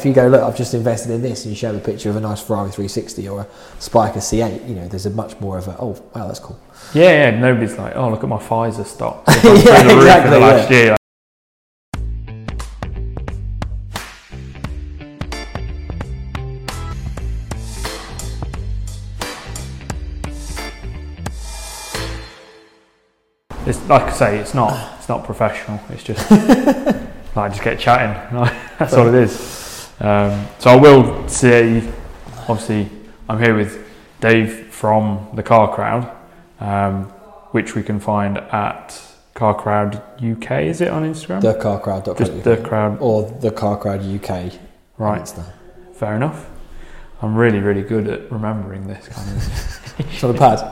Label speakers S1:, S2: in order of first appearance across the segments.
S1: If you go, look, I've just invested in this, and you show a picture of a nice Ferrari 360 or a Spyker C8, you know, there's a much more of a, oh, wow, that's cool.
S2: Yeah, yeah. Nobody's like, oh, look at my Pfizer stock.
S1: Yeah,
S2: the
S1: exactly,
S2: the last
S1: yeah.
S2: year. It's like I say, it's not it's not professional. It's just like just get chatting. That's all it is. Um, so I will say, obviously, I'm here with Dave from the Car Crowd, um, which we can find at Car Crowd UK. Is it on Instagram?
S1: Thecarcrowd.co.uk.
S2: just the crowd.
S1: or the Car Crowd UK.
S2: Right. Fair enough. I'm really, really good at remembering this kind of.
S1: it's on the pad.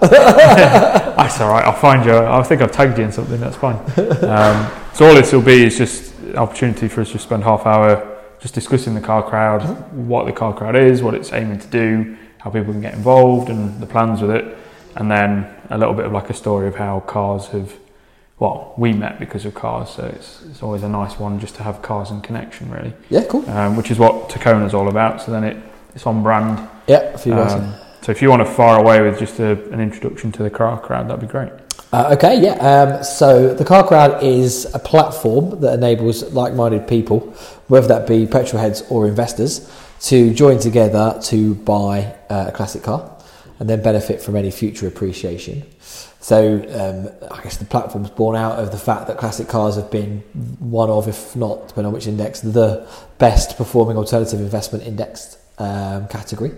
S2: That's all right. I'll find you. I think I've tagged you in something. That's fine. Um, so all this will be is just opportunity for us to spend half hour just discussing the car crowd, what the car crowd is, what it's aiming to do, how people can get involved, and the plans with it, and then a little bit of like a story of how cars have. Well, we met because of cars, so it's, it's always a nice one just to have cars in connection, really,
S1: yeah, cool.
S2: um, which is what Takona's all about. So then it, it's on brand.
S1: Yeah, a few guys.
S2: Um, so if you want to fire away with just a, an introduction to the car crowd, that'd be great.
S1: Uh, okay, yeah. Um, so the Car Crowd is a platform that enables like-minded people, whether that be petrol heads or investors, to join together to buy uh, a classic car and then benefit from any future appreciation. So um, I guess the platform's born out of the fact that classic cars have been one of, if not depending on which index, the best performing alternative investment indexed um, category.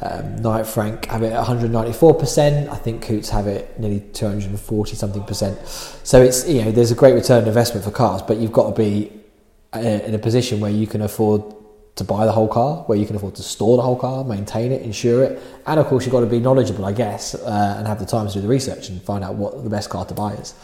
S1: Um, Knight Frank have it at 194%. I think Coutts have it nearly 240 something percent. So it's you know there's a great return on investment for cars, but you've got to be in a position where you can afford to buy the whole car, where you can afford to store the whole car, maintain it, insure it, and of course you've got to be knowledgeable, I guess, uh, and have the time to do the research and find out what the best car to buy is.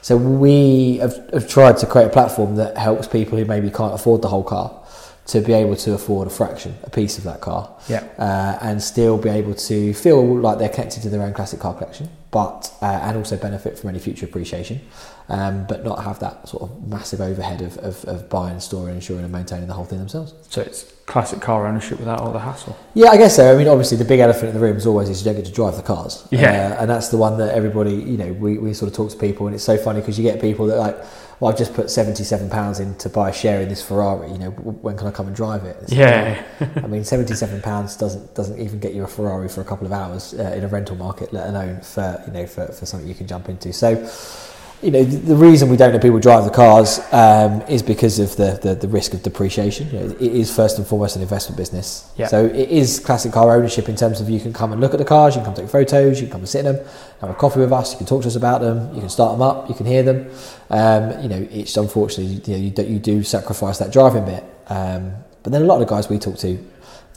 S1: So we have, have tried to create a platform that helps people who maybe can't afford the whole car to be able to afford a fraction, a piece of that car,
S2: Yeah.
S1: uh, and still be able to feel like they're connected to their own classic car collection, but uh, and also benefit from any future appreciation, um, but not have that sort of massive overhead of, of, of buying, storing, insuring, and maintaining the whole thing themselves.
S2: So it's classic car ownership without all the hassle.
S1: Yeah, I guess so. I mean, obviously, the big elephant in the room is always is you don't get to drive the cars.
S2: Yeah.
S1: Uh, and that's the one that everybody, you know, we, we sort of talk to people, and it's so funny because you get people that like, well, I've just put seventy-seven pounds in to buy a share in this Ferrari. You know, when can I come and drive it? It's like,
S2: Yeah.
S1: I mean, seventy-seven pounds doesn't doesn't even get you a Ferrari for a couple of hours uh, in a rental market, let alone for you know for, for something you can jump into. So, you know, the, reason we don't let people drive the cars um, is because of the, the the risk of depreciation. You know, it is first and foremost an investment business.
S2: Yeah.
S1: So it is classic car ownership in terms of you can come and look at the cars, you can come take photos, you can come and sit in them, have a coffee with us, you can talk to us about them, you can start them up, you can hear them. Um, you know, it's unfortunately you know you do, you do sacrifice that driving bit. Um, but then a lot of the guys we talk to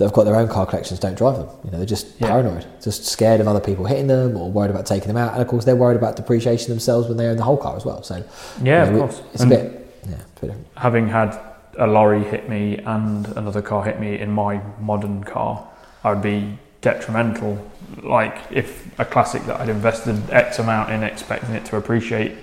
S1: that have got their own car collections don't drive them. You know, they're just
S2: Yeah.
S1: paranoid, just scared of other people hitting them or worried about taking them out. And of course, they're worried about depreciation themselves when they own the whole car as well. So
S2: Yeah,
S1: you know,
S2: of course.
S1: it's
S2: And
S1: a bit, yeah, it's a bit different.
S2: having had a lorry hit me and another car hit me in my modern car, I would be detrimental. Like if a classic that I'd invested X amount in expecting it to appreciate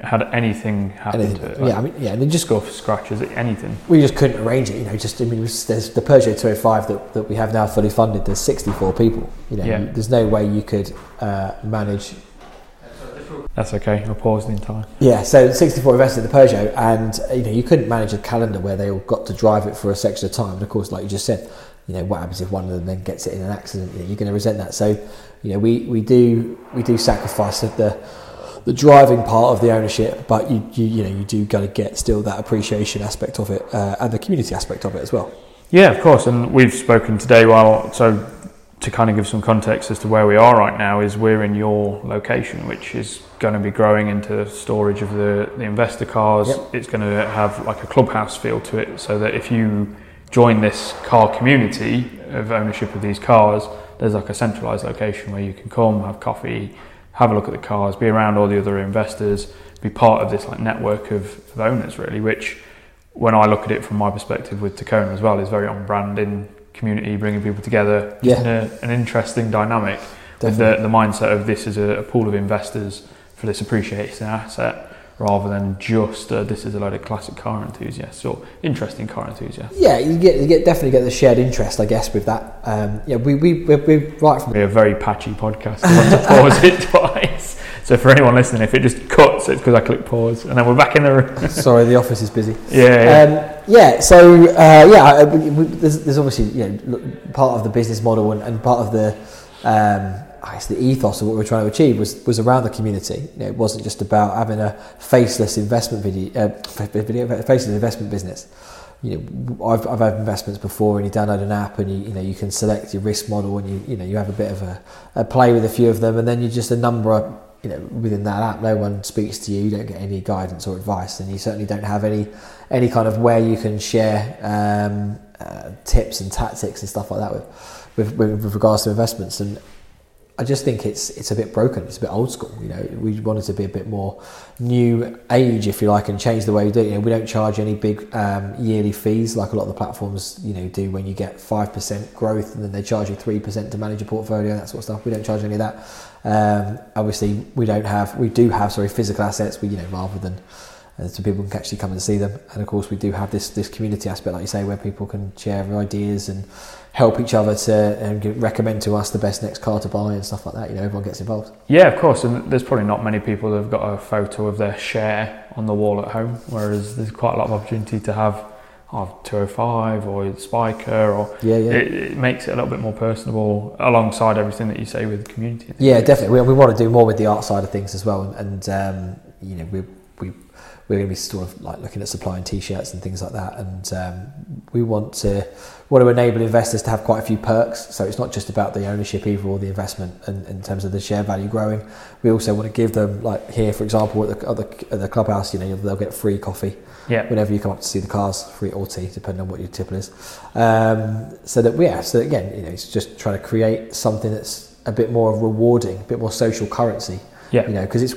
S2: had anything happen
S1: Anything.
S2: to it, like
S1: yeah, I mean, yeah, and then just
S2: scuffs, scratches, anything.
S1: we just couldn't arrange it. You know, just I mean, there's the Peugeot 205 that, that we have now fully funded. There's 64 people. You know,
S2: Yeah.
S1: there's no way you could uh, manage.
S2: That's okay. I'll pause the entire.
S1: Yeah, so 64 invested in the Peugeot, and you know, you couldn't manage a calendar where they all got to drive it for a section of time. And of course, like you just said, you know, what happens if one of them then gets it in an accident? You you're going to resent that. So, you know, we, we do we do sacrifice of the the driving part of the ownership, but you you, you know you do got to get still that appreciation aspect of it uh, and the community aspect of it as well.
S2: Yeah, of course. And we've spoken today. Well, so to kind of give some context as to where we are right now is we're in your location, which is going to be growing into storage of the, the investor cars.
S1: Yep.
S2: It's going to have like a clubhouse feel to it, so that if you join this car community of ownership of these cars, there's like a centralized location where you can come, have coffee, have a look at the cars, be around all the other investors, be part of this like network of, of owners, really, which when I look at it from my perspective with Takona as well, is very on brand in community, bringing people together.
S1: Yeah.
S2: in a, uh, an interesting dynamic with the, the mindset of this is a, a pool of investors for this appreciating asset rather than just uh, this is a load of classic car enthusiasts or interesting car enthusiasts.
S1: Yeah, you get you get definitely get the shared interest, I guess, with that. Um, yeah, we we we we right from
S2: We're a very patchy podcast. I want to pause it twice. So for anyone listening, if it just cuts, it's because I click pause, and then we're back in the room.
S1: sorry, the office is busy.
S2: yeah, yeah.
S1: Um, yeah, so uh, yeah, we, we, there's, there's obviously you know part of the business model and, and part of the um, I guess the ethos of what we we're trying to achieve was was around the community. You know, it wasn't just about having a faceless investment video, uh, video faceless investment business. You know, I've, I've had investments before, and you download an app, and you you know you can select your risk model, and you you know you have a bit of a, a play with a few of them, and then you're just a number. You know, within that app, no one speaks to you. You don't get any guidance or advice, and you certainly don't have any any kind of where you can share um, uh, tips and tactics and stuff like that with, with with with regards to investments. And I just think it's it's a bit broken. It's a bit old school. You know, we wanted to be a bit more new age, if you like, and change the way we do it. You know, we don't charge any big um, yearly fees like a lot of the platforms you know do when you get five percent growth and then they charge you three percent to manage your portfolio that sort of stuff. We don't charge any of that. Um, obviously, we don't have we do have sorry physical assets. We you know rather than uh, so people can actually come and see them. And of course, we do have this this community aspect, like you say, where people can share their ideas and help each other to and recommend to us the best next car to buy and stuff like that. You know, everyone gets involved.
S2: Yeah, of course, and there's probably not many people that have got a photo of their share on the wall at home, whereas there's quite a lot of opportunity to have oh, 205 or Spyker, or
S1: Yeah, yeah.
S2: it, it makes it a little bit more personable alongside everything that you say with the community.
S1: Yeah, definitely. We, we want to do more with the art side of things as well, and, and um, you know, we we we're going to be sort of like looking at supplying t-shirts and things like that, and um, we want to want to enable investors to have quite a few perks. So it's not just about the ownership either or the investment, and in terms of the share value growing. We also want to give them, like here, for example, at the, at the, at the clubhouse, you know, they'll get free coffee
S2: Yeah,
S1: whenever you come up to see the cars, free or tea, depending on what your tipple is. Um, so that yeah, so again, you know, it's just trying to create something that's a bit more rewarding, a bit more social currency.
S2: yeah,
S1: You know, because it's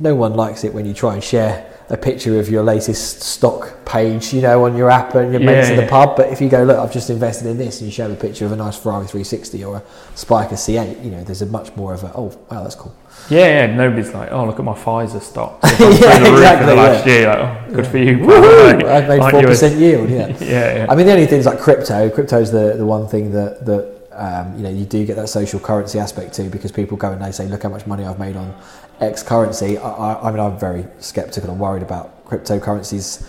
S1: no one likes it when you try and share a picture of your latest stock page, you know, on your app and your mates
S2: Yeah,
S1: in the
S2: yeah.
S1: pub. But if you go, look, I've just invested in this, and you show a picture of a nice Ferrari 360 or a Spyker C8, you know, there's a much more of a oh wow, that's cool.
S2: yeah, yeah. Nobody's like, oh, look at my Pfizer stock. It's gone through
S1: Yeah, exactly,
S2: the last
S1: yeah.
S2: year. Like, oh, good for you.
S1: I've made four percent yield. Yeah.
S2: Yeah, yeah.
S1: I mean, the only things like crypto, crypto is the, the one thing that, that um, you know, you do get that social currency aspect too because people go and they say, look how much money I've made on X currency. I, I, I mean, I'm very skeptical and worried about cryptocurrencies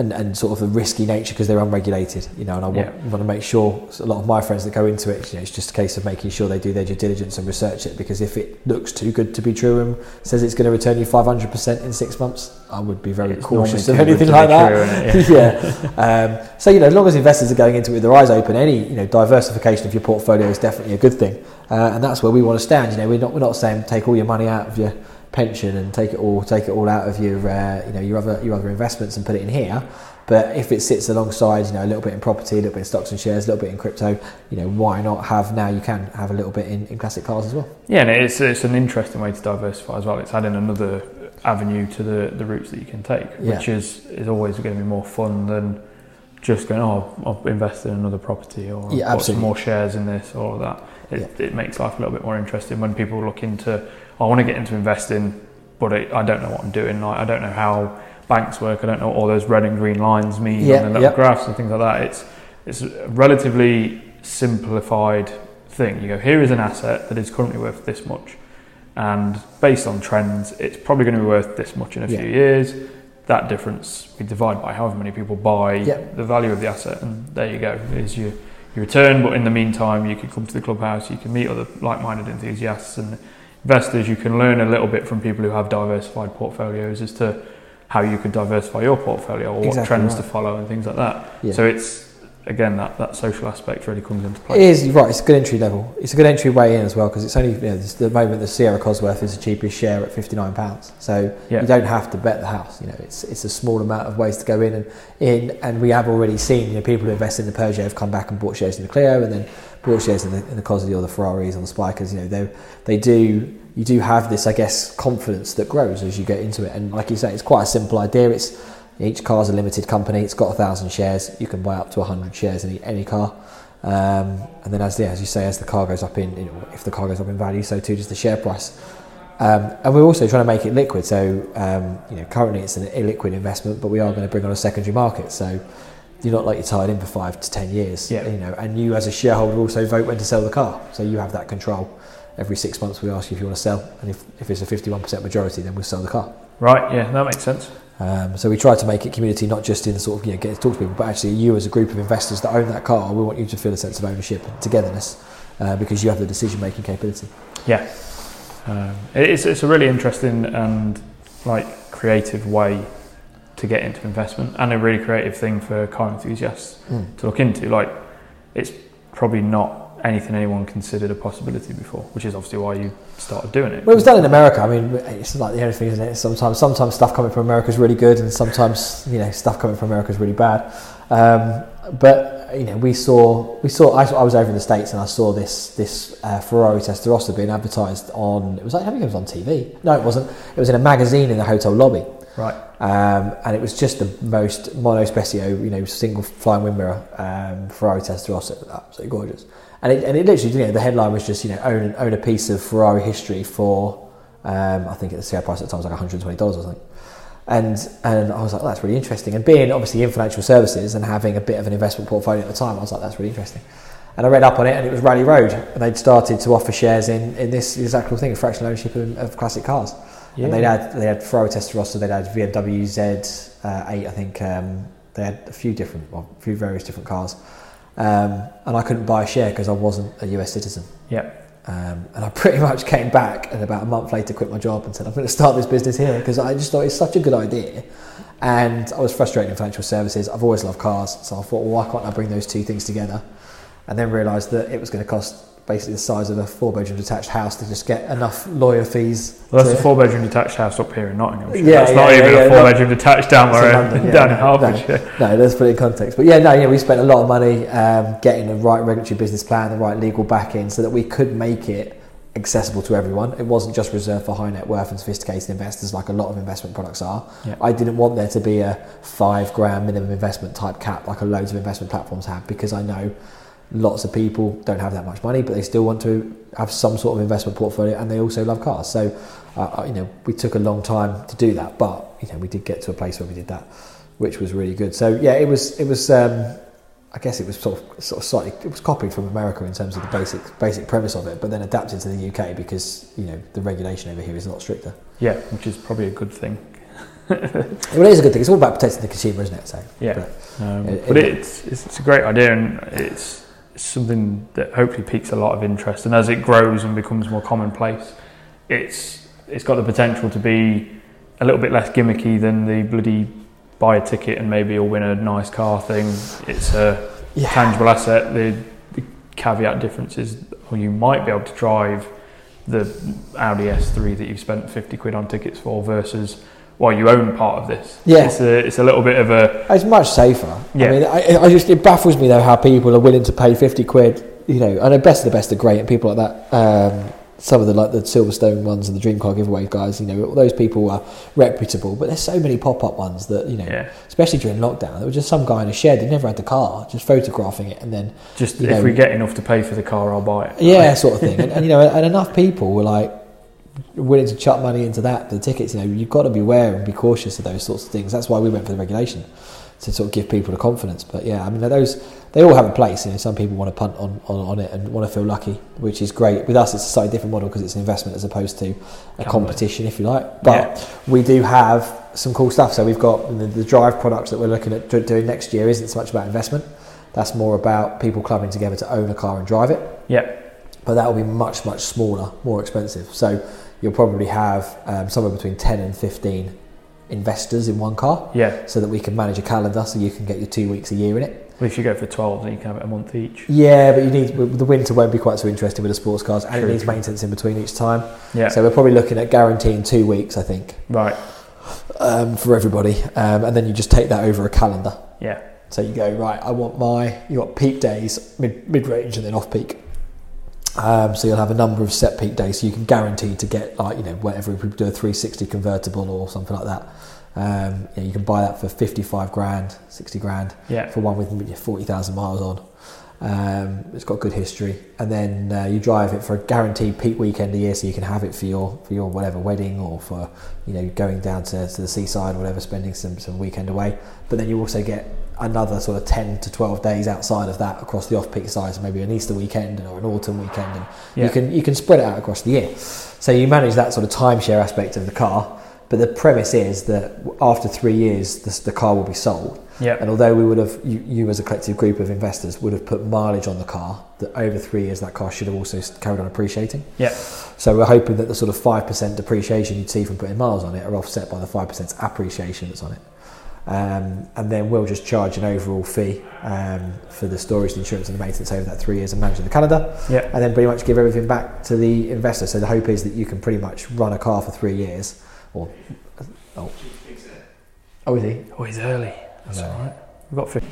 S1: and, and sort of the risky nature because they're unregulated, you know, and I want,
S2: Yeah.
S1: want to make sure a lot of my friends that go into it, you know, it's just a case of making sure they do their due diligence and research it because if it looks too good to be true and says it's going to return you 500% in six months, I would be very
S2: It's
S1: cautious of anything like that.
S2: true, isn't
S1: yeah. Um, so you know, as long as investors are going into it with their eyes open, any you know diversification of your portfolio is definitely a good thing, uh, and that's where we want to stand. You know, we're not we're not saying take all your money out of your pension and take it all take it all out of your uh, you know your other your other investments and put it in here. But if it sits alongside, you know, a little bit in property, a little bit in stocks and shares, a little bit in crypto, you know, why not have now? You can have a little bit in, in classic cars as well.
S2: Yeah, and it's it's an interesting way to diversify as well. It's adding another avenue to the, the routes that you can take,
S1: Yeah.
S2: which is is always going to be more fun than just going, oh, I'll invest in another property or
S1: Yeah,
S2: put some more shares in this or that. It, it makes life a little bit more interesting when people look into, I want to get into investing, but it, I don't know what I'm doing. Like, I don't know how banks work. I don't know what all those red and green lines mean
S1: Yeah,
S2: on the little
S1: yeah.
S2: graphs and things like that. It's it's a relatively simplified thing. You go, here is an asset that is currently worth this much, and based on trends, it's probably going to be worth this much in a
S1: Yeah.
S2: few years. That difference we divide by however many people buy the value of the asset, and there you go. Is your your return. But in the meantime, you can come to the clubhouse, you can meet other like-minded enthusiasts and investors. You can learn a little bit from people who have diversified portfolios as to how you could diversify your portfolio or what trends
S1: right.
S2: to follow and things like that.
S1: Yeah.
S2: So it's again that, that social aspect really comes into play.
S1: is you're right. It's a good entry level. It's a good entry way in as well because it's only you know, this, the moment the Sierra Cosworth is the cheapest share at fifty nine pounds. So
S2: Yeah.
S1: you don't have to bet the house. You know, it's it's a small amount of ways to go in and in. And we have already seen you know people who invest in the Peugeot have come back and bought shares in the Clio and then bought shares in the in the Cosworth or the Ferraris or the Spykers. You know, they they do. You do have this, I guess, confidence that grows as you get into it. And like you say, it's quite a simple idea. It's each car is a limited company. It's got a thousand shares. You can buy up to hundred shares in any car. Um, and then, as yeah, as you say, as the car goes up in, you know, if the car goes up in value, so too does the share price. Um, and we're also trying to make it liquid. So, um, you know, currently it's an illiquid investment, but we are going to bring on a secondary market. So, you're not like you're tied in for five to ten years.
S2: Yeah.
S1: You know, and you as a shareholder also vote when to sell the car. So you have that control. Every six months we ask you if you want to sell, and if, if it's a 51% majority, then we'll sell the car.
S2: Right, yeah, that makes sense.
S1: Um, so we try to make it community, not just in sort of you know get to talk to people, but actually you as a group of investors that own that car, we want you to feel a sense of ownership and togetherness uh, because you have the decision making capability.
S2: Yeah, um, it's it's a really interesting and like creative way to get into investment, and a really creative thing for car enthusiasts
S1: Mm.
S2: to look into. Like, it's probably not anything anyone considered a possibility before, which is obviously why you started doing it.
S1: Well, it was done in America. I mean, it's like the only thing, isn't it? Sometimes, sometimes stuff coming from America is really good, and sometimes you know stuff coming from America is really bad. Um, but you know, we saw, we saw. I, I was over in the states, and I saw this this uh, Ferrari Testarossa being advertised on. It was like I think it was on TV. No, it wasn't. It was in a magazine in the hotel lobby.
S2: Right.
S1: Um, and it was just the most monospecchio, you know, single flying wind mirror um, Ferrari Testarossa. Absolutely gorgeous. And it, and it literally, you know, the headline was just, you know, own, own a piece of Ferrari history for, um, I think at the share price at the time was like $120 or something. And, and I was like, oh, that's really interesting. And being obviously in financial services and having a bit of an investment portfolio at the time, I was like, that's really interesting. And I read up on it, and it was Rally Road, and they'd started to offer shares in, in this exact thing, fractional ownership of, of classic cars. Yeah. And they'd had they had Ferrari Testarossa, they'd had VW Z8, I think. Um, they had a few different, well, a few various different cars, um, and I couldn't buy a share because I wasn't a US citizen.
S2: Yeah.
S1: Um, and I pretty much came back and about a month later quit my job and said I'm going to start this business here because I just thought it's such a good idea. And I was frustrated in financial services. I've always loved cars, so I thought, well, why can't I bring those two things together? And then realised that it was going to cost basically the size of a four-bedroom detached house to just get enough lawyer fees.
S2: Well, that's a four bedroom detached house up here in Nottingham.
S1: Yeah,
S2: that's
S1: yeah,
S2: not
S1: yeah,
S2: even
S1: yeah,
S2: a
S1: no.
S2: four bedroom detached down
S1: It's in
S2: where
S1: London,
S2: down
S1: no,
S2: in
S1: no. No, let's put it in context. But yeah, no, yeah, we spent a lot of money um, getting the right regulatory business plan, the right legal backing, so that we could make it accessible to everyone. It wasn't just reserved for high net worth and sophisticated investors, like a lot of investment products are.
S2: Yeah.
S1: I didn't want there to be a five grand minimum investment type cap, like a loads of investment platforms have, because I know lots of people don't have that much money, but they still want to have some sort of investment portfolio, and they also love cars. So, uh, you know, we took a long time to do that, but you know, we did get to a place where we did that, which was really good. So, yeah, it was, it was. Um, I guess it was sort of, sort of slightly, it was copied from America in terms of the basic basic premise of it, but then adapted to the UK because you know the regulation over here is a lot stricter.
S2: Yeah, which is probably a good thing.
S1: Well, it is a good thing. It's all about protecting the consumer, isn't it? So,
S2: Yeah.
S1: but-
S2: Um,
S1: It-
S2: but
S1: it-
S2: it's, it's it's a great idea and it's something that hopefully piques a lot of interest. And as it grows and becomes more commonplace, it's it's got the potential to be a little bit less gimmicky than the bloody buy a ticket and maybe you'll win a nice car thing. It's a
S1: Yeah.
S2: tangible asset. The, the caveat difference is, well, you might be able to drive the Audi S3 that you've spent 50 quid on tickets for versus, well, you own part of this.
S1: Yeah.
S2: It's a, it's a little bit of a,
S1: It's much safer.
S2: Yeah.
S1: I mean, I, I just it baffles me though how people are willing to pay fifty quid. You know, I know best of the best are great, and people like that. Um, some of the like the Silverstone ones and the Dream Car giveaway guys, you know, those people are reputable. But there's so many pop up ones that you know,
S2: yeah.
S1: especially during lockdown, there was just some guy in a shed that never had the car, just photographing it, and then
S2: Just if
S1: know-
S2: we get enough to pay for the car, I'll buy it.
S1: yeah, sort of thing. And, and you know, and enough people were like willing to chuck money into that, the tickets. You know, you've got to be aware and be cautious of those sorts of things. That's why we went for the regulation to sort of give people the confidence. But yeah, I mean, those they all have a place. You know, some people want to punt on, on, on it and want to feel lucky, which is great. With us, it's a slightly different model because it's an investment as opposed to a competition, if you like. But we do have some cool stuff. So we've got the, the drive products that we're looking at doing next year. Isn't so much about investment. That's more about people clubbing together to own a car and drive it
S2: Yeah.
S1: but that will be much much smaller, more expensive. So you'll probably have um, somewhere between ten and fifteen investors in one car,
S2: Yeah.
S1: so that we can manage a calendar, so you can get your two weeks a year in it.
S2: Well, if you go for 12, then you can have it a month each.
S1: Yeah, but you need the winter won't be quite so interesting with the sports cars, and
S2: True,
S1: it needs
S2: true.
S1: maintenance in between each time.
S2: Yeah.
S1: So we're probably looking at guaranteeing two weeks, I think,
S2: right.
S1: um, for everybody, um, and then you just take that over a calendar.
S2: Yeah.
S1: So you go right. I want my you got peak days, mid mid range, and then off peak. Um, so you'll have a number of set peak days, so you can guarantee to get like you know whatever we do a 360 convertible or something like that. Um, yeah, you can buy that for 55 grand, 60 grand
S2: Yeah.
S1: for one with 40,000 miles on. Um, it's got good history, and then uh, you drive it for a guaranteed peak weekend a year, so you can have it for your for your whatever wedding or for you know going down to, to the seaside or whatever, spending some some weekend away. But then you also get another sort of 10 to 12 days outside of that across the off-peak size maybe an Easter weekend or an autumn weekend and
S2: Yeah.
S1: you can you can spread it out across the year so you manage that sort of timeshare aspect of the car but the premise is that after three years the, the car will be sold
S2: Yeah.
S1: and although we would have you, you as a collective group of investors would have put mileage on the car that over three years that car should have also carried on appreciating
S2: Yeah.
S1: so we're hoping that the sort of 5% depreciation you'd see from putting miles on it are offset by the 5% appreciation that's on it. Um, and then we'll just charge an overall fee um, for the storage, the insurance, and the maintenance over that three years and managing the Canada.
S2: Yeah.
S1: And then pretty much give everything back to the investor. So the hope is that you can pretty much run a car for three years. Or, oh, oh is he?
S2: Oh, he's early. That's all right. We've got 50.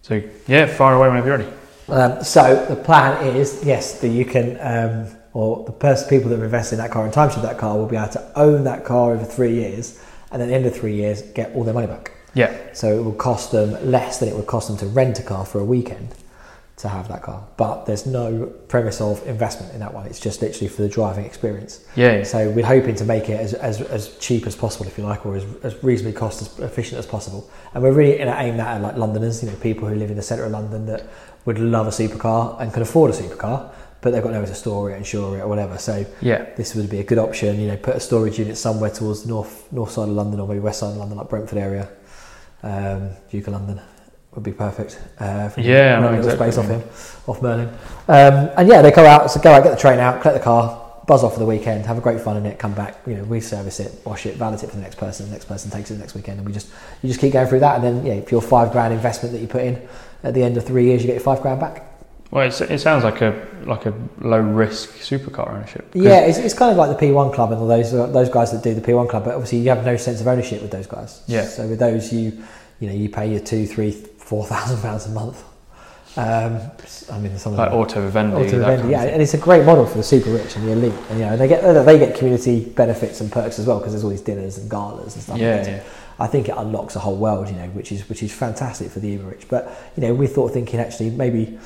S2: So, yeah, fire away whenever you're ready.
S1: Um, so the plan is yes that you can, um, or the person, people that have invested in that car and timeshare that car will be able to own that car over three years, and at the end of three years get all their money back.
S2: Yeah.
S1: So it will cost them less than it would cost them to rent a car for a weekend to have that car. But there's no premise of investment in that one. It's just literally for the driving experience.
S2: Yeah. yeah.
S1: So we're hoping to make it as, as, as cheap as possible, if you like, or as, as reasonably cost as efficient as possible. And we're really going to aim that at like Londoners, you know, people who live in the centre of London that would love a supercar and can afford a supercar, but they've got nowhere to store it, insure it, or whatever. So
S2: Yeah.
S1: this would be a good option. You know, put a storage unit somewhere towards the north north side of London or maybe west side of London, like Brentford area, um, Duke of London would be perfect. Uh,
S2: Yeah, know exactly
S1: space off him, off Merlin. Um, and yeah, they go out, so go out, get the train out, collect the car, buzz off for the weekend, have a great fun in it, come back. You know, we service it, wash it, valet it for the next person. The next person takes it the next weekend, and we just you just keep going through that. And then yeah, if your five grand investment that you put in at the end of three years, you get your five grand back.
S2: Well, it's, it sounds like a like a low risk supercar ownership.
S1: Yeah, it's, it's kind of like the P1 club and all those those guys that do the P1 club, but obviously you have no sense of ownership with those guys.
S2: Yeah.
S1: So with those, you you know you pay your two, three, four thousand pounds a month. Um, I mean, some
S2: Like auto Vivendi.
S1: Auto Vivendi, yeah, and it's a great model for the super rich and the elite, and you know and they get they get community benefits and perks as well because there's all these dinners and galas and stuff.
S2: Yeah,
S1: like
S2: yeah.
S1: I think it unlocks a whole world, you know, which is which is fantastic for the uber rich. But you know, we thought thinking actually maybe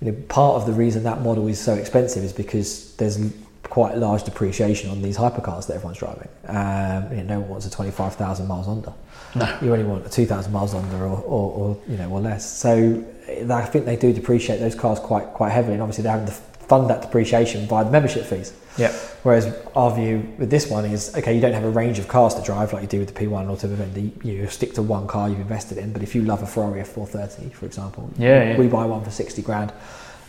S1: you know part of the reason that model is so expensive is because there's quite large depreciation on these hypercars that everyone's driving. Um, you know, no one wants a twenty five thousand miles under.
S2: No.
S1: You only want a two thousand miles under or, or, or you know or less. So eh, I think they do depreciate those cars quite quite heavily, and obviously they're having to fund that depreciation via the membership fees.
S2: Yeah.
S1: Whereas our view with this one is okay, you don't have a range of cars to drive like you do with the P1 Auto Vivendi. You stick to one car you've invested in. But if you love a Ferrari F430, for example,
S2: Yeah, yeah.
S1: we buy one for sixty grand.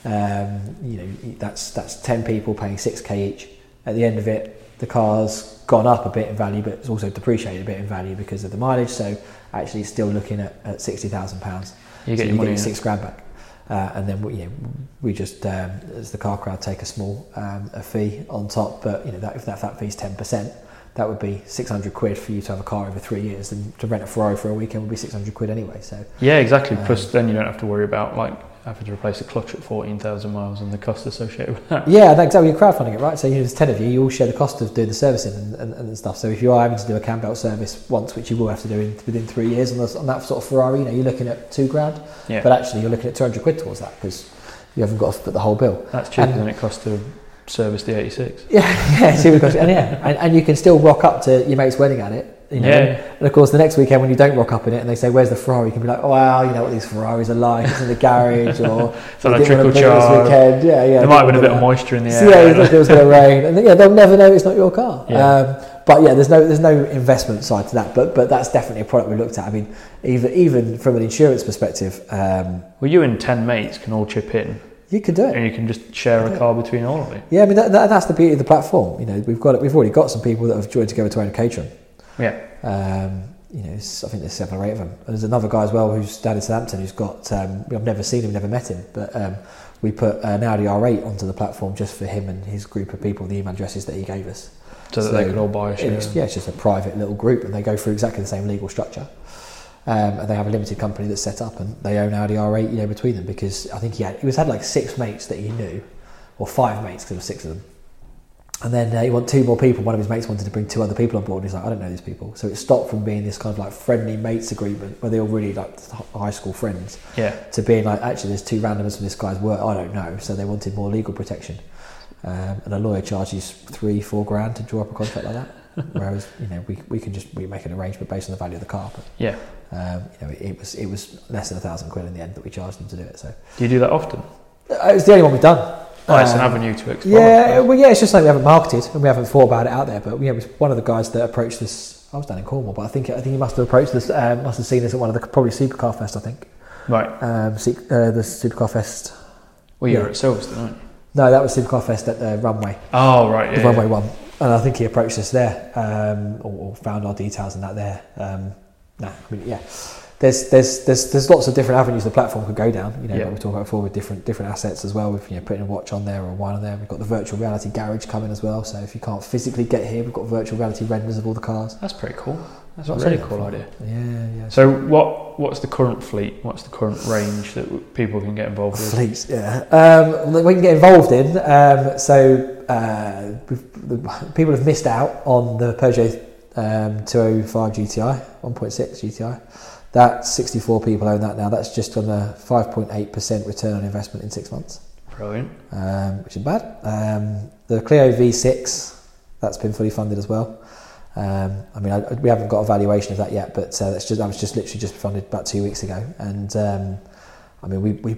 S1: Um, you know that's that's ten people paying six k each. At the end of it, the car's gone up a bit in value, but it's also depreciated a bit in value because of the mileage. So actually, it's still looking at, at sixty thousand pounds.
S2: You
S1: So
S2: get your money.
S1: six grand back. Uh, and then we, you know, we just, um, as the car crowd, take a small um, a fee on top. But you know, that, if that, that fee's ten percent, that would be six hundred quid for you to have a car over three years. And to rent a Ferrari for a weekend would be six hundred quid anyway. So
S2: Yeah, exactly.
S1: Um,
S2: Plus, then you don't have to worry about like having to replace a clutch at fourteen thousand miles and the cost associated with that.
S1: yeah, exactly. You're crowdfunding it, right? So you know, there's ten of you. You all share the cost of doing the servicing and, and, and stuff. So if you are having to do a cam belt service once, which you will have to do in, within three years on, this, on that sort of Ferrari, you know, you're looking at two grand.
S2: Yeah,
S1: But actually, you're looking at two hundred quid towards that because you haven't got to put the whole bill.
S2: that's cheaper
S1: and-
S2: than it costs to service the eighty-six.
S1: Yeah, yeah, see because and yeah, and, and you can still rock up to your mate's wedding at it. You know?
S2: Yeah.
S1: And of course, the next weekend when you don't rock up in it and they say, "Where's the Ferrari?" You can be like, "Oh, wow, you know what these Ferraris are like. It's in the garage, or
S2: It's on a trickle
S1: wanna bring it this
S2: charge.
S1: weekend." Yeah, yeah.
S2: there might have been a bit of moisture in the
S1: So,
S2: air.
S1: yeah, it was going to rain, and yeah, they'll never know it's not your car.
S2: Yeah.
S1: Um, but yeah, there's no there's no investment side to that. But but that's definitely a product we looked at. I mean, even even from an insurance perspective, um,
S2: well, you and ten mates can all chip in,
S1: you could do it.
S2: and you can just share a car between all of you.
S1: Yeah, I mean that, that, that's the beauty of the platform. You know, we've got we've already got some people that have joined together to own a Caterham.
S2: Yeah,
S1: Um, you know, I think there's seven or eight of them. And there's another guy as well who's down in Southampton who's got. Um, I've never seen him, never met him, but um, we put an Audi R8 onto the platform just for him and his group of people, the email addresses that he gave us.
S2: so that they
S1: So
S2: could all buy a share.
S1: It's, yeah, it's just a private little group, and they go through exactly the same legal structure. Um, and they have a limited company that's set up, and they own Audi R8, you know, between them because I think he had he was had like six mates that he knew, or five mates because there were six of them. and then uh, he wanted two more people. One of his mates wanted to bring two other people on board. And he's like, I don't know these people. So it stopped from being this kind of like friendly mates agreement where they all really like high school friends
S2: Yeah.
S1: to being like, actually, there's two randomers from this guy's work. I don't know. So they wanted more legal protection. Um, and a lawyer charges three, four grand to draw up a contract like that. Whereas, you know, we, we can just we make an arrangement based on the value of the car. But,
S2: Yeah.
S1: um, you know, it, it was it was less than a thousand quid in the end that we charged them to do it. So
S2: Do you do that often?
S1: uh, it's the only one we've done.
S2: Oh, it's an
S1: Um,
S2: avenue to explore.
S1: Yeah, well, yeah, it's just like we haven't marketed and we haven't thought about it out there. But yeah, it was one of the guys that approached us. I was down in Cornwall, but I think I think he must have approached us. Um, must have seen this at one of the probably Supercar Fest. I think
S2: Right.
S1: um, Se- uh, the Supercar Fest.
S2: Well, you were
S1: Yeah.
S2: at Silverstone, you?
S1: No, that was Supercar Fest at the runway,
S2: Oh, right.
S1: the
S2: Yeah.
S1: runway
S2: yeah.
S1: one, and I think he approached us there um, or, or found our details and that there. Um, nah, I mean, yeah. There's, there's, there's, there's lots of different avenues the platform could go down. You know,
S2: Yeah.
S1: like we talked about before with different different assets as well. With you know putting a watch on there or a wine on there. We've got the virtual reality garage coming as well. So if you can't physically get here, we've got virtual reality renders of all the cars.
S2: That's pretty cool. That's
S1: That's
S2: a really cool idea.
S1: Yeah, yeah.
S2: So, what what's the current fleet? What's the current range that people can get involved with?
S1: Fleets, yeah. Um, that we can get involved in. Um, so uh, we've, the, people have missed out on the Peugeot um, 205 GTI, 1.6 GTI. That 64 people own that now. That's just on a 5.8% return on investment in six months,
S2: Brilliant.
S1: um, which is bad. Um, the Clio V6, that's been fully funded as well. Um, I mean, I, we haven't got a valuation of that yet, but uh, that's just that was just literally just funded about two weeks ago, and um, I mean, we we,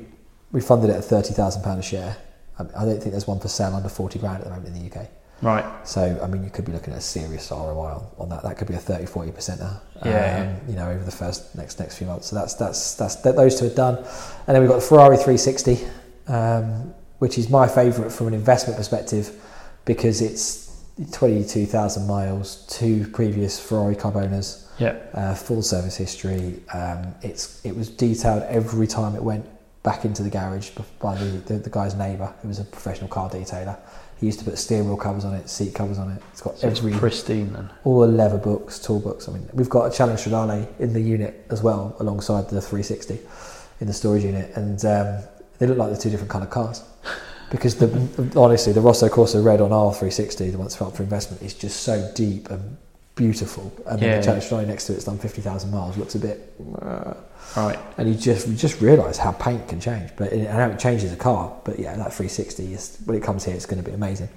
S1: we funded it at thirty thousand pound a share. I, I don't think there's one for sale under forty grand at the moment in the UK.
S2: Right.
S1: So I mean, you could be looking at a serious ROI on, on that. That could be a 30 40 percenter.
S2: Yeah, yeah.
S1: You know, over the first next next few months. So that's that's that's that, those two are done, and then we've got the Ferrari 360, um, which is my favourite from an investment perspective because it's 22,000 miles, two previous Ferrari Cup owners
S2: Yeah.
S1: uh, full service history. Um, it's it was detailed every time it went back into the garage by the, the, the guy's neighbour, who was a professional car detailer. He used to put steering wheel covers on it, seat covers on it. It's got
S2: So it's
S1: every
S2: pristine then.
S1: all the leather books, tool books. I mean, we've got a Challenge Stradale in the unit as well, alongside the 360 in the storage unit, and um, they look like they're two different coloured cars. Because the honestly, the Rosso Corsa Red on R three hundred and sixty, the one that's up for investment, is just so deep and beautiful. And then
S2: Yeah.
S1: the Challenge Stradale next to it's done 50,000 miles, looks a bit. uh,
S2: Right.
S1: and you just you just realise how paint can change, but it, and how it changes a car. But yeah, that 360 is when it comes here, it's going to be amazing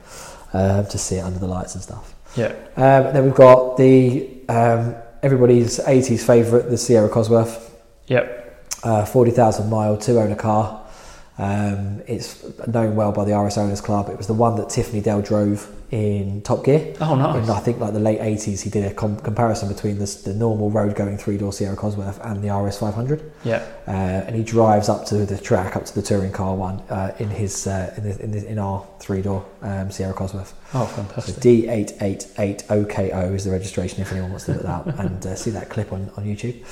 S1: uh, to see it under the lights and stuff.
S2: Yeah.
S1: Um, then we've got the um, everybody's 80s favourite, the Sierra Cosworth,
S2: Yep.
S1: uh, 40,000 mile two owner car. Um, it's known well by the RS Owners Club. It was the one that Tiff Needell drove in Top Gear.
S2: Oh, nice.
S1: In I think like the late 80s, he did a com- comparison between the, the normal road going three door Sierra Cosworth and the RS 500.
S2: Yeah.
S1: Uh, and he drives up to the track, up to the touring car one uh, in his uh, in, the, in, the, in our three door um, Sierra Cosworth.
S2: Oh,
S1: So
S2: fantastic.
S1: D888OKO is the registration if anyone wants to look that up and uh, see that clip on, on YouTube.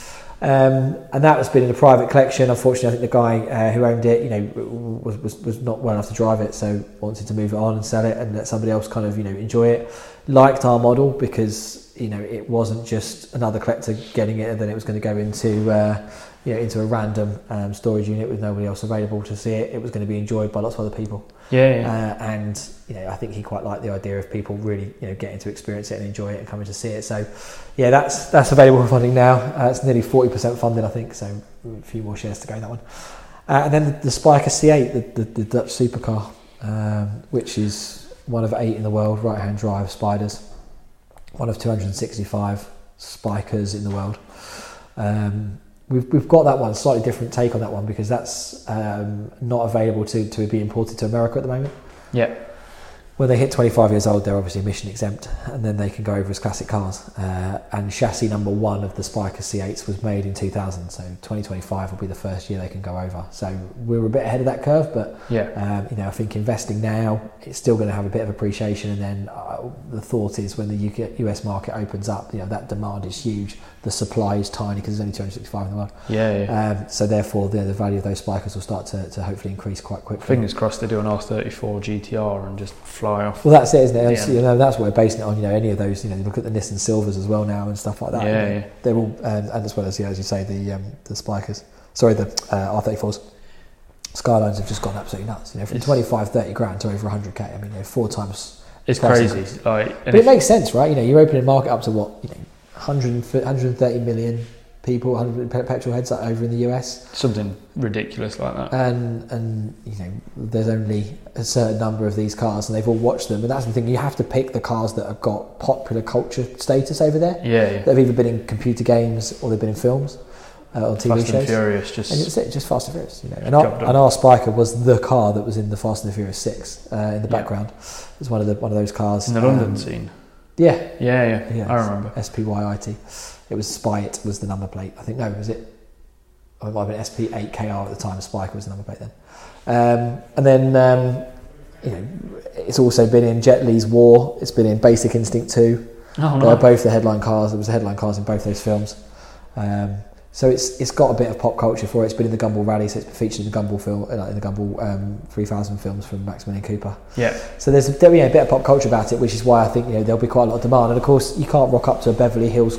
S1: Um, and that has been in a private collection. Unfortunately, I think the guy uh, who owned it, you know, was, was, was not well enough to drive it, so wanted to move it on and sell it and let somebody else kind of, you know, enjoy it. Liked our model because, you know, it wasn't just another collector getting it and then it was going to go into, uh, you know, into a random um, storage unit with nobody else available to see it. It was going to be enjoyed by lots of other people.
S2: Yeah. yeah.
S1: Uh, and you know, I think he quite liked the idea of people really, you know, getting to experience it and enjoy it and coming to see it. So, yeah, that's that's available for funding now. Uh, it's nearly forty percent funded, I think. So, a few more shares to go in that one. Uh, and then the, the Spyker C8, the, the, the Dutch supercar, um, which is one of eight in the world right-hand drive spiders, one of 265 spykers in the world. Um, we've, we've got that one, slightly different take on that one because that's um, not available to, to be imported to America at the moment.
S2: Yeah.
S1: When they hit 25 years old, they're obviously emission exempt, and then they can go over as classic cars. Uh, and chassis number one of the Spyker C8s was made in 2000, so 2025 will be the first year they can go over. So we're a bit ahead of that curve, but
S2: Yeah.
S1: um, you know, I think investing now, it's still going to have a bit of appreciation, and then uh, the thought is when the UK, US market opens up, you know, that demand is huge. The supply is tiny because there's only 265 in the world.
S2: Yeah. yeah.
S1: Um, so therefore, the, the value of those spykers will start to, to hopefully increase quite quickly.
S2: Fingers crossed they do an R34 GTR and just fly off.
S1: Well, that's it, isn't it?
S2: Yeah.
S1: You know, that's what we're basing it on. You know, any of those. You know, look at the Nissan Silvias as well now and stuff like that.
S2: Yeah,
S1: you know,
S2: yeah.
S1: They're all, um, and as well as yeah, as you say, the um, the Spykers. Sorry, the uh, R34s. Skylines have just gone absolutely nuts. You know, from
S2: It's-
S1: 25, 30 grand to over 100k. I mean, you know, four times
S2: It's crazy. Like,
S1: But it makes sense, right? You know, you're opening a market up to what you know, 100, 130 million people, 100 pe- petrol heads like over in the US,
S2: something ridiculous like that.
S1: and and you know, there's only a certain number of these cars, and they've all watched them. And that's the thing; you have to pick the cars that have got popular culture status over there.
S2: yeah, yeah.
S1: That have either been in computer games or they've been in films uh, or TV
S2: Fast
S1: shows.
S2: and Furious, just And
S1: it's it, just Fast and Furious, you know. And our, and our Spyker was the car that was in the Fast and the Furious Six uh, in the
S2: Yeah.
S1: background. It was one of the one of those cars
S2: in the London
S1: um,
S2: scene.
S1: Yeah,
S2: Yeah, yeah,
S1: yeah.
S2: I remember.
S1: S P Y I T. It was Spite was the number plate. I think no, was it? I might have been SP eight KR at the time. Spyker was the number plate then. Um, and then um, you know, it's also been in Jet Li's War. It's been in Basic Instinct two.
S2: Oh, no.
S1: They were both the headline cars. There was the headline cars in both those films. Um, so it's it's got a bit of pop culture for it. It's been in the Gumball Rally, so it's been featured in the Gumball film, uh, in the Gumball um, 3000 films from Maximillion Cooper.
S2: Yeah,
S1: So there's a, there, yeah, a bit of pop culture about it, which is why I think you know there'll be quite a lot of demand. And of course, you can't rock up to a Beverly Hills,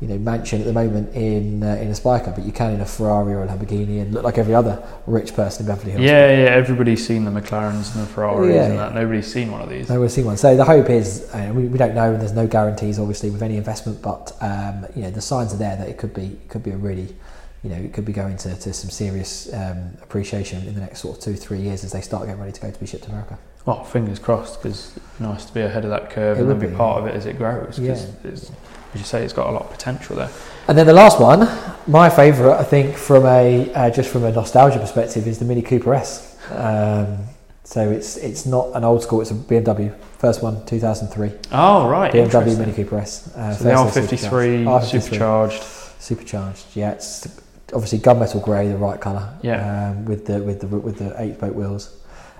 S1: you know, mansion at the moment in uh, in a Spyker, but you can in a Ferrari or a Lamborghini and look like every other rich person in Beverly Hills.
S2: yeah, yeah. Everybody's seen the McLarens and the Ferraris
S1: Yeah,
S2: and that. Nobody's seen one of these.
S1: Nobody's we'll one. So the hope is, uh, we, we don't know, and there's no guarantees, obviously, with any investment. But um, you know, the signs are there that it could be it could be a really, you know, it could be going to, to some serious um, appreciation in the next sort of two three years as they start getting ready to go to be shipped to America.
S2: Well, fingers crossed, because nice to be ahead of that curve
S1: It
S2: and then be
S1: be,
S2: part of it as it grows. Because,
S1: Yeah.
S2: it's, as you say, it's got a lot of potential there.
S1: And then the last one, my favourite, I think, from a uh, just from a nostalgia perspective, is the Mini Cooper S. Um, so it's it's not an old school; it's a BMW first one, two thousand three.
S2: Oh, right.
S1: BMW. Mini Cooper S. Uh,
S2: So the
S1: first
S2: R53
S1: supercharged.
S2: Supercharged.
S1: supercharged. Yeah, it's obviously gunmetal grey, the right colour.
S2: Yeah.
S1: Um, with the with the with the eight spoke wheels.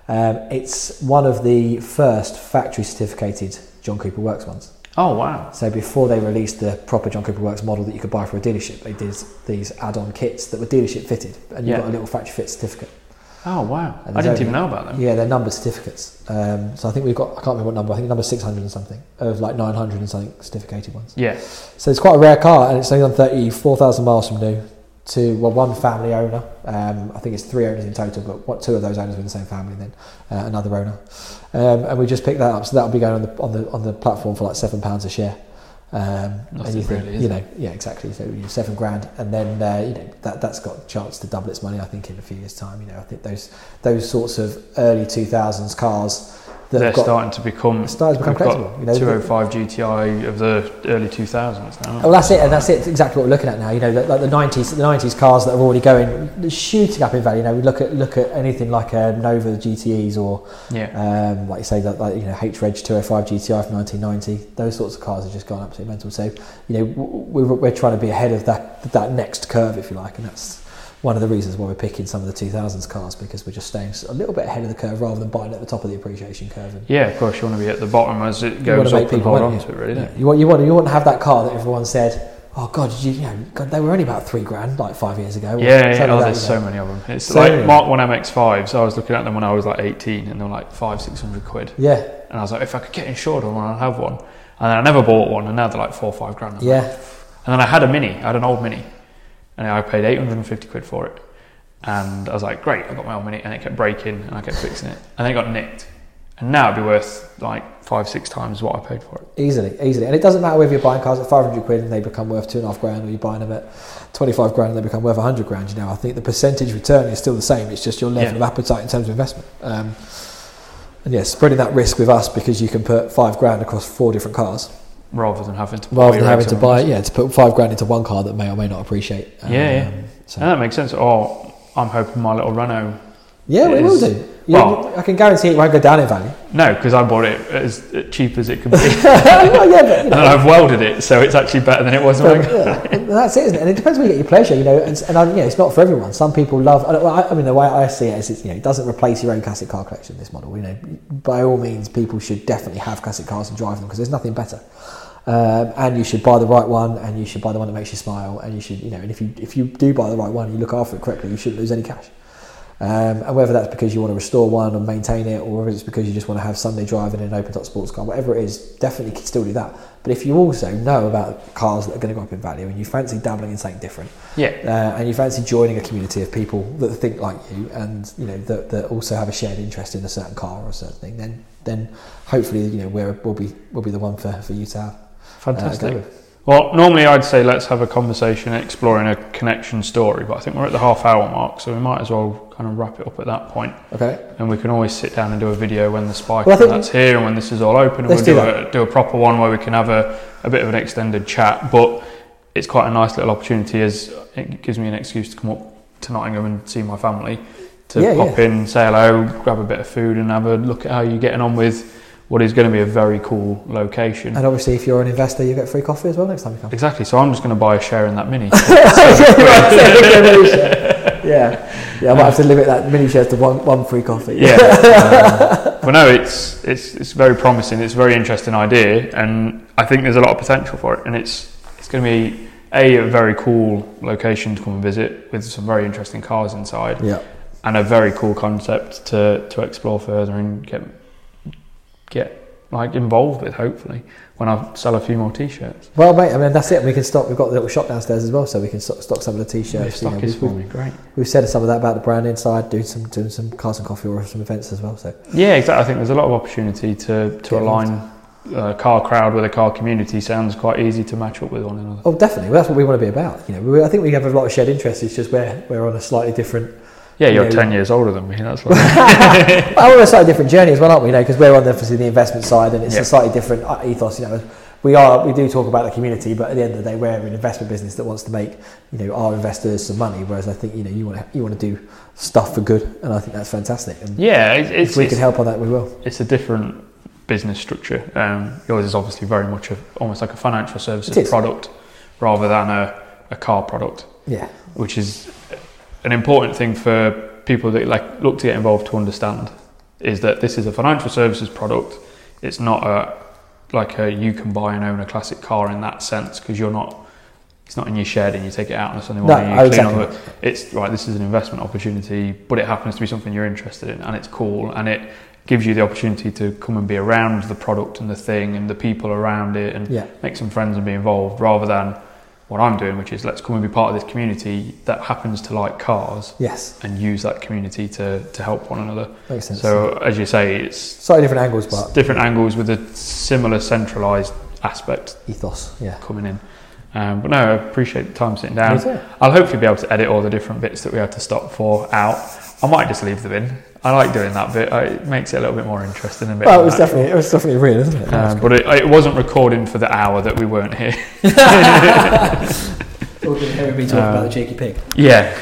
S1: Um, it's one of the first factory certificated John Cooper Works ones.
S2: Oh, wow.
S1: So before they released the proper John Cooper Works model that you could buy for a dealership, they did these add-on kits that were dealership fitted, and you
S2: Yeah.
S1: got a little factory fit certificate.
S2: Oh, wow. I didn't even know about them.
S1: Yeah, they're numbered certificates. Um, so I think we've got I can't remember what number. I think number six hundred and something of like nine hundred and something certificated ones.
S2: Yeah.
S1: So it's quite a rare car, and it's only on thirty-four thousand miles from new to well, one family owner. Um, I think it's three owners in total, but what two of those owners were in the same family. Then uh, another owner, um, and we just picked that up. So that'll be going on the on the on the platform for like seven pounds a share. Um, and you think,
S2: really,
S1: you
S2: it?
S1: know, yeah, exactly. So you know, seven grand, and then uh, you know that that's got a chance to double its money. I think in a few years' time. You know, I think those those sorts of early two thousands cars
S2: They're
S1: got
S2: starting to become.
S1: starting to become collectible. You know,
S2: 205 GTI of the early 2000s now.
S1: Well, that's it, and that's it. Exactly what we're looking at now. You know, like the nineties, the nineties cars that are already going shooting up in value. You know, we look at look at anything like a Nova GTEs or,
S2: Yeah.
S1: um, like you say, that like you know H-Reg 205 GTI from 1990. Those sorts of cars have just gone absolutely mental. So, you know, we're, we're trying to be ahead of that that next curve, if you like, and that's one of the reasons why we're picking some of the 2000s cars because we're just staying a little bit ahead of the curve rather than buying at the top of the appreciation curve. And,
S2: Yeah, of course, you want to be at the bottom as it goes up and hold on to it, really,
S1: Yeah, you want you want you want to have that car that everyone said, oh god, did you, you know, god, they were only about three grand like five years ago.
S2: Yeah, yeah. Oh, there's so many of them. It's
S1: So
S2: like
S1: many.
S2: Mark 1 MX5s. I was looking at them when I was like 18 and they were like five, 600 quid.
S1: Yeah,
S2: And I was like, if I could get insured on one, I'd have one. And then I never bought one and now they're like four or five grand. I'm
S1: yeah,
S2: like- And then I had a Mini, I had an old Mini. And I paid 850 quid for it. And I was like, great, I got my old Mini. And it kept breaking and I kept fixing it. And then it got nicked. And now it'd be worth like five, six times what I paid for it.
S1: easily, easily. And it doesn't matter whether you're buying cars at 500 quid and they become worth two and a half grand, or you're buying them at 25 grand and they become worth 100 grand. You know, I think the percentage return is still the same. It's just your level
S2: Yeah.
S1: of appetite in terms of investment. Um, and yes, spreading that risk with us because you can put five grand across four different cars
S2: Rather than having to buy
S1: rather than having to buy, yeah, to put five grand into one car that may or may not appreciate. Um,
S2: Yeah, yeah.
S1: So.
S2: And that makes sense. Oh, I'm hoping my little Renault.
S1: Yeah, we will do. You-
S2: well-
S1: I can guarantee it won't go down in value.
S2: No, because I bought it as cheap as it could be.
S1: well, yeah, but you
S2: and I've welded it, so it's actually better than it was when I got
S1: yeah, that's it, isn't it? And it depends where you get your pleasure, you know. And, and I, you know, it's not for everyone. Some people love. I, I I mean, the way I see it is, it's, you know, it doesn't replace your own classic car collection. This model, you know, by all means, people should definitely have classic cars and drive them because there's nothing better. Um, and you should buy the right one, and you should buy the one that makes you smile, and you should, you know, and if you if you do buy the right one, you look after it correctly, you shouldn't lose any cash. Um, and whether that's because you want to restore one and maintain it, or whether it's because you just want to have Sunday driving in an open top sports car, whatever it is, definitely can still do that. But if you also know about cars that are going to go up in value and you fancy dabbling in something different,
S2: Yeah.
S1: uh, and you fancy joining a community of people that think like you and you know that, that also have a shared interest in a certain car or a certain thing, then then hopefully you know we're, we'll be we'll be the one for, for you to have. Uh,
S2: Fantastic.
S1: go with.
S2: Well, normally I'd say let's have a conversation exploring a connection story, but I think we're at the half hour mark, so we might as well kind of wrap it up at that point.
S1: Okay.
S2: And we can always sit down and do a video when the spike
S1: Well,
S2: that's here and when this is all open, and
S1: Let's
S2: we'll
S1: do
S2: do, a, do a proper one where we can have a, a bit of an extended chat. But it's quite a nice little opportunity as it gives me an excuse to come up to Nottingham and see my family, to
S1: Yeah,
S2: pop
S1: yeah.
S2: in, say hello, grab a bit of food, and have a look at how you're getting on with what is going to be a very cool location.
S1: And obviously, if you're an investor, you get free coffee as well next time you come.
S2: Exactly. So I'm just going to buy a share in that mini.
S1: yeah, yeah. I might have to limit that mini shares to one one free coffee.
S2: yeah. Um, but no, it's it's it's very promising. It's a very interesting idea, and I think there's a lot of potential for it. And it's it's going to be a, a very cool location to come and visit with some very interesting cars inside,
S1: yeah.
S2: and a very cool concept to to explore further and get get like involved with. Hopefully, when I sell a few more t-shirts.
S1: Well, mate, I mean that's it. We can stock. We've got the little shop downstairs as well, so we can stock, stock some of the t-shirts. you
S2: stock
S1: know,
S2: is for me. Great.
S1: we've said some of that about the brand inside, doing some doing some cars and coffee or some events as well. So
S2: Yeah, exactly. I think there's a lot of opportunity to, to
S1: Get
S2: align a car crowd with a car community. Sounds quite easy to match up with one another.
S1: Oh, definitely. Well, that's what we want to be about. You know, we, I think we have a lot of shared interests. It's just we're we're on a slightly different.
S2: Yeah, you're
S1: Yeah,
S2: 10 years older than me. That's what.
S1: well, we're on a slightly different journey as well, aren't we? You know, because we're on the, obviously the investment side, and it's
S2: Yeah.
S1: a slightly different uh, ethos. You know, we are we do talk about the community, but at the end of the day, we're an investment business that wants to make you know our investors some money. Whereas I think you know you want to you want to do stuff for good, and I think that's fantastic. And
S2: yeah, it's
S1: if we
S2: it's,
S1: can help on that, we will.
S2: it's a different business structure. Um, yours is obviously very much a, almost like a financial services product rather than a, a car product,
S1: Yeah,
S2: which is an important thing for people that like look to get involved to understand. Is that this is a financial services product? It's not a like a you can buy and own a classic car in that sense because you're not. It's not in your shed and you take it out on a Sunday
S1: No,
S2: morning. and you clean
S1: exactly.
S2: the- it's right. This is an investment opportunity, but it happens to be something you're interested in, and it's cool, and it gives you the opportunity to come and be around the product and the thing and the people around it, and
S1: yeah,
S2: make some friends and be involved, rather than what I'm doing, which is let's come and be part of this community that happens to like cars
S1: yes,
S2: and use that community to to help one another.
S1: makes sense.
S2: So as you say, it's
S1: slightly different angles, but
S2: different angles with a similar centralised aspect
S1: ethos. Yeah.
S2: coming in. Um, but no, I appreciate the time sitting down. I'll hopefully be able to edit all the different bits that we had to stop for out. I might just leave them in. I like doing that bit. It makes it a little bit more interesting. a bit
S1: Well, it was
S2: natural.
S1: definitely it was definitely real, isn't it?
S2: Um, but it, it wasn't recording for the hour that we weren't here.
S1: Talking, hearing me talk
S2: Um,
S1: about the cheeky pig.
S2: Yeah.